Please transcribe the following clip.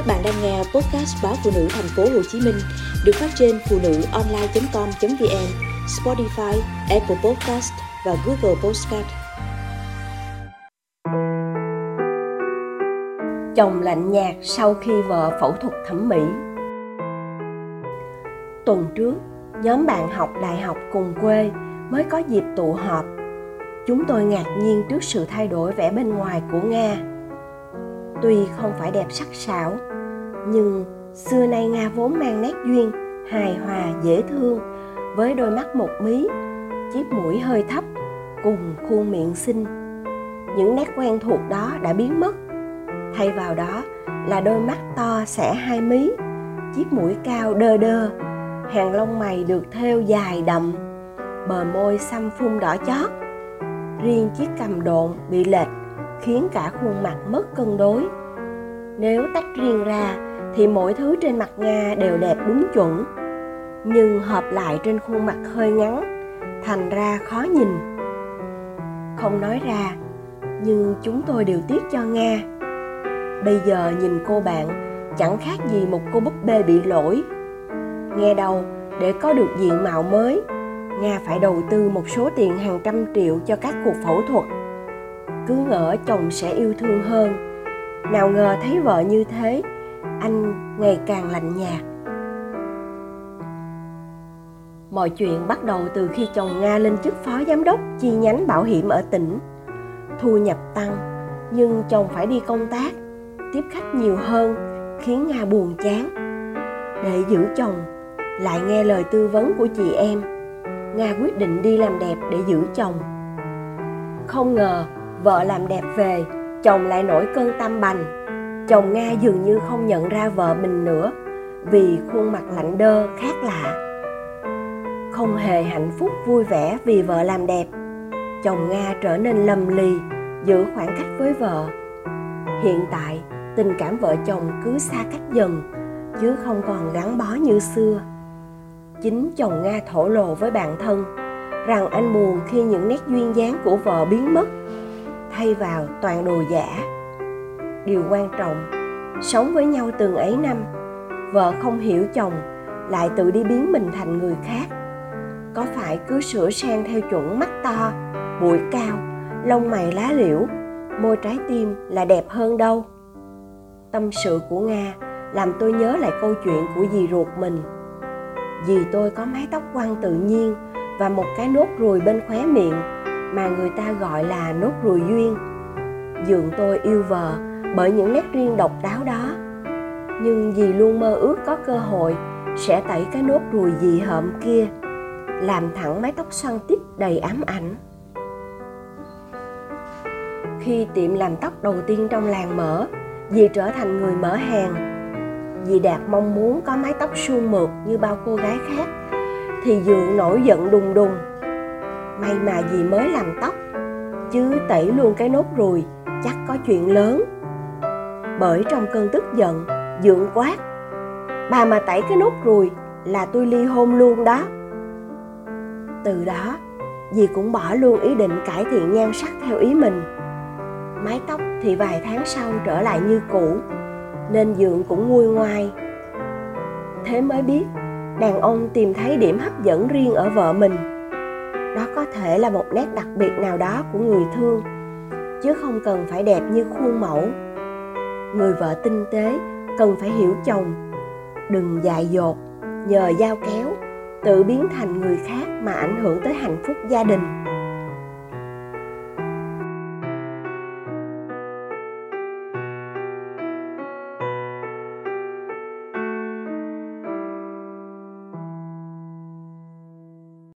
Các bạn đang nghe podcast báo phụ nữ thành phố Hồ Chí Minh được phát trên phụ nữ online.com.vn, Spotify, Apple Podcast và Google Podcast. Chồng lạnh nhạt sau khi vợ phẫu thuật thẩm mỹ. Tuần trước, nhóm bạn học đại học cùng quê mới có dịp tụ họp. Chúng tôi ngạc nhiên trước sự thay đổi vẻ bên ngoài của Nga tuy không phải đẹp sắc sảo, nhưng xưa nay nga vốn mang nét duyên, hài hòa, dễ thương, với đôi mắt một mí, chiếc mũi hơi thấp cùng khuôn miệng xinh. Những nét quen thuộc đó đã biến mất. Thay vào đó là đôi mắt to xẻ hai mí, chiếc mũi cao đơ đơ, hàng lông mày được thêu dài đậm, bờ môi xăm phun đỏ chót. Riêng chiếc cằm độn bị lệch khiến cả khuôn mặt mất cân đối. Nếu tách riêng ra, thì mỗi thứ trên mặt nga đều đẹp đúng chuẩn, nhưng hợp lại trên khuôn mặt hơi ngắn, thành ra khó nhìn. Không nói ra, nhưng chúng tôi đều tiếc cho nga. Bây giờ nhìn cô bạn, chẳng khác gì một cô búp bê bị lỗi. Nghe đâu, để có được diện mạo mới, nga phải đầu tư một số tiền hàng trăm triệu cho các cuộc phẫu thuật cứ ngỡ chồng sẽ yêu thương hơn. Nào ngờ thấy vợ như thế, anh ngày càng lạnh nhạt. Mọi chuyện bắt đầu từ khi chồng nga lên chức phó giám đốc chi nhánh bảo hiểm ở tỉnh. Thu nhập tăng, nhưng chồng phải đi công tác, tiếp khách nhiều hơn, khiến nga buồn chán. Để giữ chồng, lại nghe lời tư vấn của chị em, nga quyết định đi làm đẹp để giữ chồng. Không ngờ vợ làm đẹp về, chồng lại nổi cơn tam bành. Chồng nga dường như không nhận ra vợ mình nữa, vì khuôn mặt lạnh đơ khác lạ. Không hề hạnh phúc vui vẻ vì vợ làm đẹp, chồng nga trở nên lầm lì, giữ khoảng cách với vợ. Hiện tại, tình cảm vợ chồng cứ xa cách dần, chứ không còn gắn bó như xưa. Chính chồng nga thổ lộ với bạn thân, rằng anh buồn khi những nét duyên dáng của vợ biến mất thay vào toàn đồ giả. Điều quan trọng, sống với nhau từng ấy năm, vợ không hiểu chồng, lại tự đi biến mình thành người khác. Có phải cứ sửa sang theo chuẩn mắt to, bụi cao, lông mày lá liễu, môi trái tim là đẹp hơn đâu? Tâm sự của nga làm tôi nhớ lại câu chuyện của dì ruột mình. Dì tôi có mái tóc quăn tự nhiên và một cái nốt ruồi bên khóe miệng mà người ta gọi là nốt ruồi duyên. Dường tôi yêu vợ bởi những nét riêng độc đáo đó. Nhưng dì luôn mơ ước có cơ hội, sẽ tẩy cái nốt ruồi dị hợm kia, làm thẳng mái tóc xoăn tít đầy ám ảnh. Khi tiệm làm tóc đầu tiên trong làng mở, dì trở thành người mở hàng. Dì đạt mong muốn có mái tóc suôn mượt như bao cô gái khác, thì dượng nổi giận đùng đùng may mà dì mới làm tóc. Chứ tẩy luôn cái nốt ruồi, chắc có chuyện lớn. Bởi trong cơn tức giận, dượng quát, bà mà tẩy cái nốt ruồi là tôi ly hôn luôn đó. Từ đó, dì cũng bỏ luôn ý định cải thiện nhan sắc theo ý mình. Mái tóc thì vài tháng sau trở lại như cũ, nên dượng cũng nguôi ngoai. Thế mới biết, đàn ông tìm thấy điểm hấp dẫn riêng ở vợ mình thể là một nét đặc biệt nào đó của người thương, chứ không cần phải đẹp như khuôn mẫu. Người vợ tinh tế cần phải hiểu chồng, đừng dại dột, nhờ dao kéo, tự biến thành người khác mà ảnh hưởng tới hạnh phúc gia đình.